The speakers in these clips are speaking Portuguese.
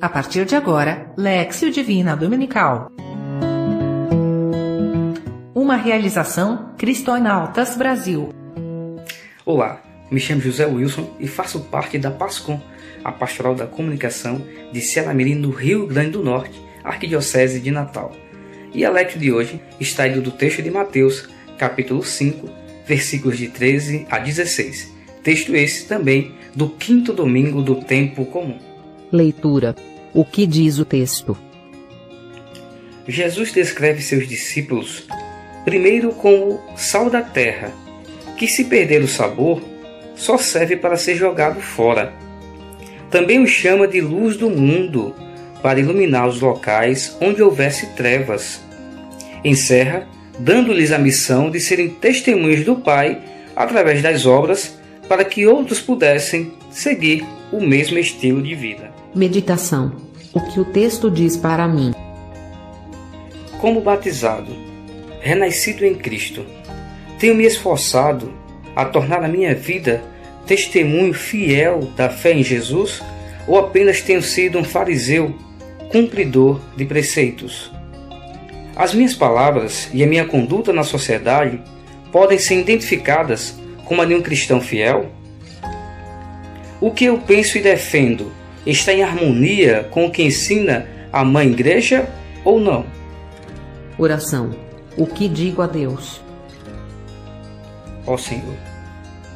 A partir de agora, Lexio Divina Dominical. Uma realização Cristonautas Brasil. Olá, me chamo José Wilson e faço parte da PASCOM, a Pastoral da Comunicação de Cianamirim, no Rio Grande do Norte, Arquidiocese de Natal. E a Lexio de hoje está indo do texto de Mateus, capítulo 5, versículos de 13 a 16. Texto esse também do quinto domingo do tempo comum. Leitura. O que diz o texto? Jesus descreve seus discípulos primeiro como sal da terra, que se perder o sabor, só serve para ser jogado fora. Também os chama de luz do mundo, para iluminar os locais onde houvesse trevas. Encerra dando-lhes a missão de serem testemunhas do Pai através das obras, para que outros pudessem seguir o mesmo estilo de vida. Meditação. O que o texto diz para mim? Como batizado, renascido em Cristo, tenho me esforçado a tornar a minha vida testemunho fiel da fé em Jesus ou apenas tenho sido um fariseu cumpridor de preceitos? As minhas palavras e a minha conduta na sociedade podem ser identificadas como a de um cristão fiel? O que eu penso e defendo está em harmonia com o que ensina a mãe igreja ou não? Oração. O que digo a Deus? Ó Senhor,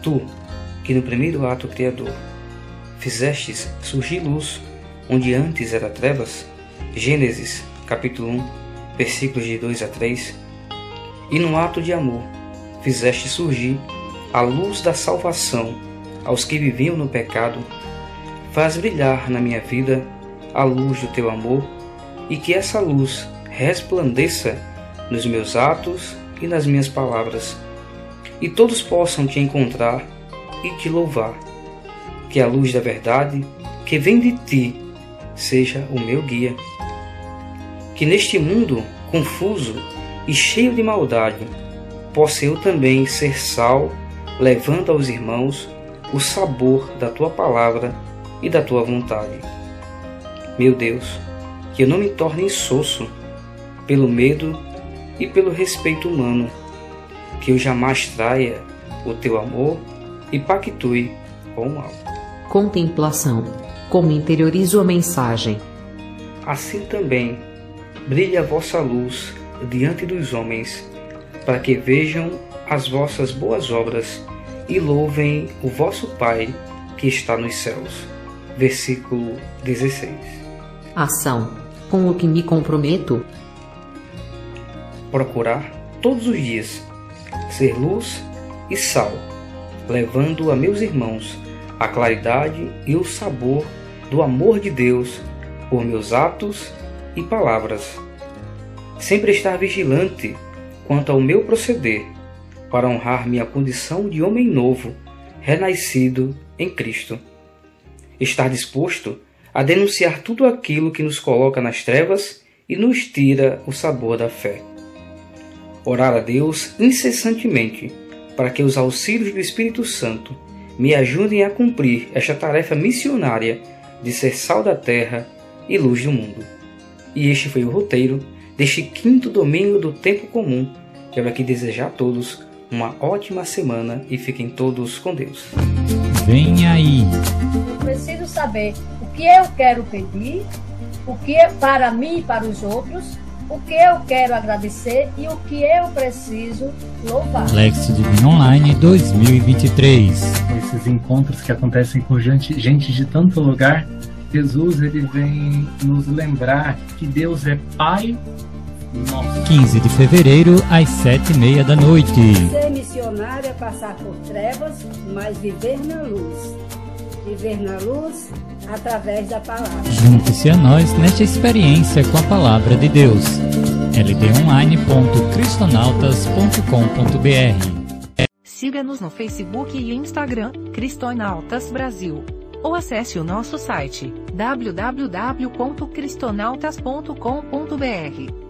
tu, que no primeiro ato criador fizestes surgir luz onde antes era trevas, Gênesis capítulo 1, versículos de 2 a 3, e no ato de amor fizeste surgir a luz da salvação aos que viviam no pecado, faz brilhar na minha vida a luz do teu amor e que essa luz resplandeça nos meus atos e nas minhas palavras, e todos possam te encontrar e te louvar. Que a luz da verdade que vem de ti seja o meu guia. Que neste mundo confuso e cheio de maldade, possa eu também ser sal, levando aos irmãos o sabor da tua palavra e da tua vontade. Meu Deus, que eu não me torne insosso pelo medo e pelo respeito humano, que eu jamais traia o teu amor e pactue com o mal. Contemplação. Como interiorizo a mensagem? Assim também brilhe a vossa luz diante dos homens, para que vejam as vossas boas obras e louvem o vosso Pai que está nos céus. Versículo 16. Ação. Com o que me comprometo? Procurar todos os dias ser luz e sal, levando a meus irmãos a claridade e o sabor do amor de Deus por meus atos e palavras. Sempre estar vigilante quanto ao meu proceder, para honrar minha condição de homem novo, renascido em Cristo. Estar disposto a denunciar tudo aquilo que nos coloca nas trevas e nos tira o sabor da fé. Orar a Deus incessantemente para que os auxílios do Espírito Santo me ajudem a cumprir esta tarefa missionária de ser sal da terra e luz do mundo. E este foi o roteiro deste quinto domingo do tempo comum. Quero aqui desejar a todos uma ótima semana e fiquem todos com Deus. Vem aí! Preciso saber o que eu quero pedir, o que é para mim e para os outros, o que eu quero agradecer e o que eu preciso louvar. Lexo Divino Online 2023. Esses encontros que acontecem com gente, gente de tanto lugar, Jesus ele vem nos lembrar que Deus é Pai. 15 de fevereiro, às 7h30 da noite. Ser missionário é passar por trevas, mas viver na luz. Viver na luz através da palavra. Junte-se a nós nesta experiência com a palavra de Deus. ldonline.cristonautas.com.br Siga-nos no Facebook e Instagram, Cristonautas Brasil. Ou acesse o nosso site www.cristonautas.com.br.